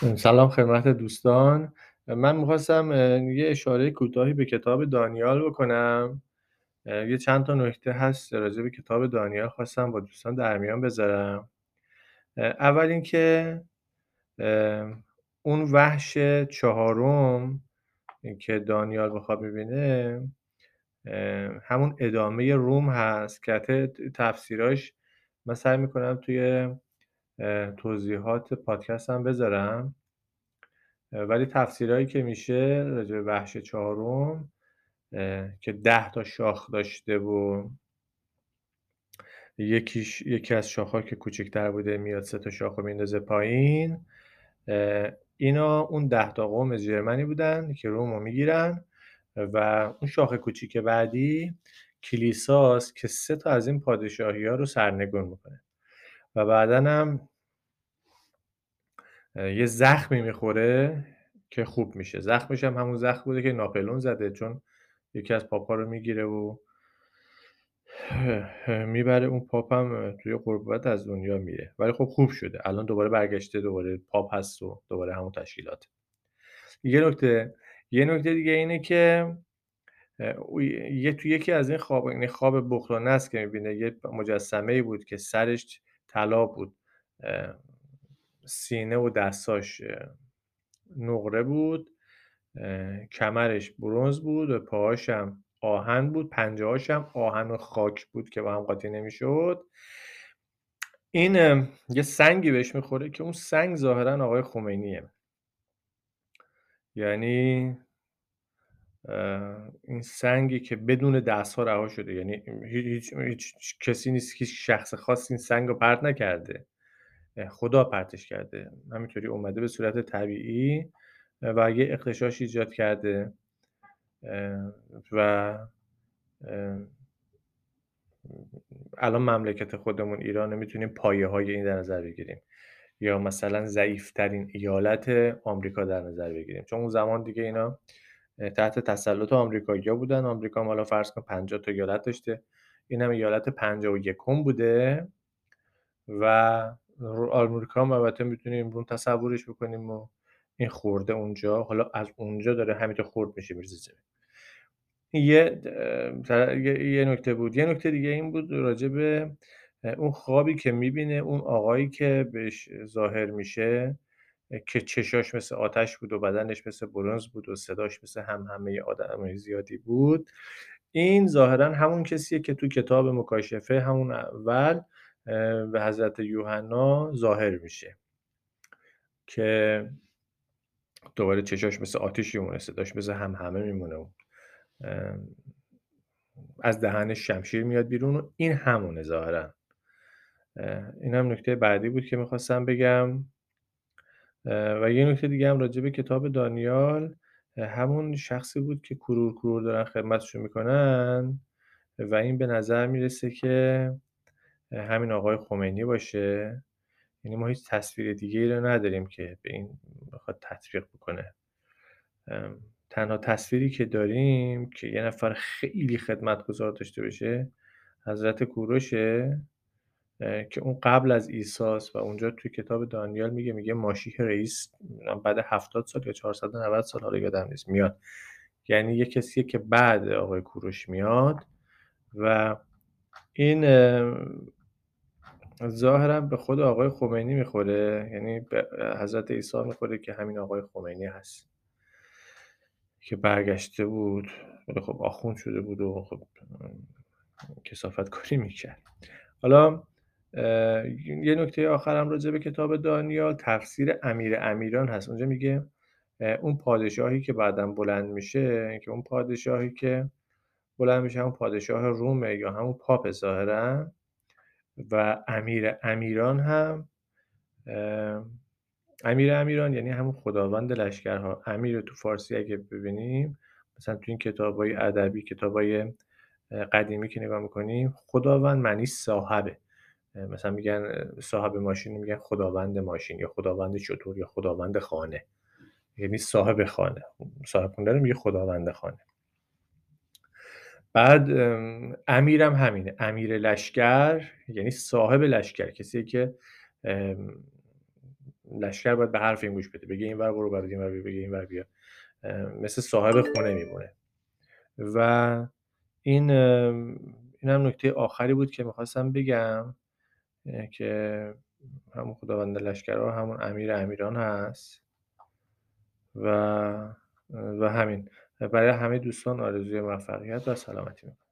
سلام خدمت دوستان. من می‌خواستم یه اشاره کوتاهی به کتاب دانیال بکنم. یه چند تا نکته هست راجع به کتاب دانیال خواستم با دوستان در میان بذارم. اول اینکه اون وحش چهارم که دانیال بخواد ببینه همون ادامه روم هست که تفسیراش من سعی می‌کنم توی توضیحات پادکست هم بذارم. ولی تفسیرهایی که میشه راجع به وحش چهارم که ده تا شاخ داشته و یکیش یکی از شاخها که کوچکتر بوده میاد سه تا شاخ رو میندازه پایین. اینا اون ده تا قوم جرمنی بودن که روم رو می‌گیرن و اون شاخ کوچیک بعدی کلیساست که سه تا از این پادشاهی ها رو سرنگون می‌کنه. و بعدا هم یه زخمی می‌خوره که خوب میشه. زخمش هم همون زخم بوده که ناپلون زده چون یکی از پاپا رو می‌گیره و می‌بره. اون پاپ هم توی قربت از دنیا میره. ولی خب خوب شده. الان دوباره برگشته دوباره پاپ هست و دوباره همون تشکیلات. یه نکته یه نکته دیگه اینه که یه تو یکی از این خواب این خواب بخلانه است که می‌بینه. یه مجسمه بود که سرش طلا بود. سینه و دستاش نقره بود کمرش برونز بود و پاهاش هم آهن بود پنجهاش هم آهن و خاک بود که با هم قاطی نمی‌شد. این یه سنگی بهش می‌خوره که اون سنگ ظاهرا آقای خمینیه. یعنی این سنگی که بدون دست ها رها شده. یعنی هیچ, هیچ کسی نیست که شخص خاص این سنگ رو پرت نکرده. خدا پرتش کرده. همینطوری اومده به صورت طبیعی و یه اختشاش ایجاد کرده. و الان مملکت خودمون ایران می‌تونیم پایه های این در نظر بگیریم. یا مثلا ضعیفترین ایالت آمریکا در نظر بگیریم. چون اون زمان دیگه اینا تحت تسلط آمریکایی‌ها بودن. آمریکا حالا فرض کن 50 تا ایالت داشته. این هم ایالت 51 بوده. و آمریکا هم البته می‌تونیم رو تصورش بکنیم و این خورده اونجا حالا از اونجا داره همینطور خورد میشه میرزه زمین. یه یه نکته بود. یه نکته دیگه این بود راجع به اون خوابی که می‌بینه اون آقایی که بهش ظاهر میشه که چشاش مثل آتش بود و بدنش مثل برونز بود و صداش مثل هم همه آدم زیادی بود. این ظاهرا همون کسیه که تو کتاب مکاشفه همون اول به حضرت یوحنا ظاهر میشه که دوباره چشاش مثل آتیشی میمونه صداش مثل هم همه میمونه از دهنش شمشیر میاد بیرون و این همونه ظاهرا. این هم نکته بعدی بود که می‌خواستم بگم. و یه نکته دیگه هم راجع به کتاب دانیال. همون شخصی بود که کرور کرور دارن خدمتشو می‌کنن و این به نظر می‌رسه که همین آقای خمینی باشه. یعنی ما هیچ تصویر دیگه ای رو نداریم که به این بخواد تطبیق بکنه. تنها تصویری که داریم که یه نفر خیلی خدمتگزار داشته باشه حضرت کوروشه که اون قبل از ایساس و اونجا توی کتاب دانیال میگه میگه ماشیح رئیس بعد 70 سال یا 490 سال حالا یادم نیست میاد. یعنی یه کسیه که بعد آقای کوروش میاد و این ظاهرا به خود آقای خمینی می‌خوره یعنی به حضرت عیسی می‌خوره که همین آقای خمینی هست که برگشته بود ولی خب آخون شده بود و خب کسافت کاری می‌کرد. حالا یه نکته آخرم راجع به کتاب دانیال تفسیر امیر امیران هست. اونجا میگه اون پادشاهی که بعدا بلند میشه که اون پادشاهی که بلند میشه همون پادشاه رومه یا همون پاپ ظاهرا و امیر امیران هم امیر امیران یعنی همون خداوند لشکرها. امیر تو فارسی اگه ببینیم مثلا تو این کتاب های ادبی کتاب های قدیمی که نگاه می‌کنیم خداوند معنی صاحبه. مثلا میگن صاحب ماشین میگن خداوند ماشین یا خداوند شطور یا خداوند خانه. یعنی صاحب خانه. صاحب خانه رو میگه خداوند خانه. بعد امیرم همینه. امیر لشکر یعنی صاحب لشکر کسی که لشکر باید به حرف این گوش بده. بگه اینور برو بعد اینور بیا بگه اینور بیا. مثل صاحب خونه میمونه. و این این هم نکته آخری بود که می‌خواستم بگم که همون خداوند لشکرها همون امیر امیران هست. و و همین. برای همه دوستان آرزوی موفقیت و سلامتی می‌کنم.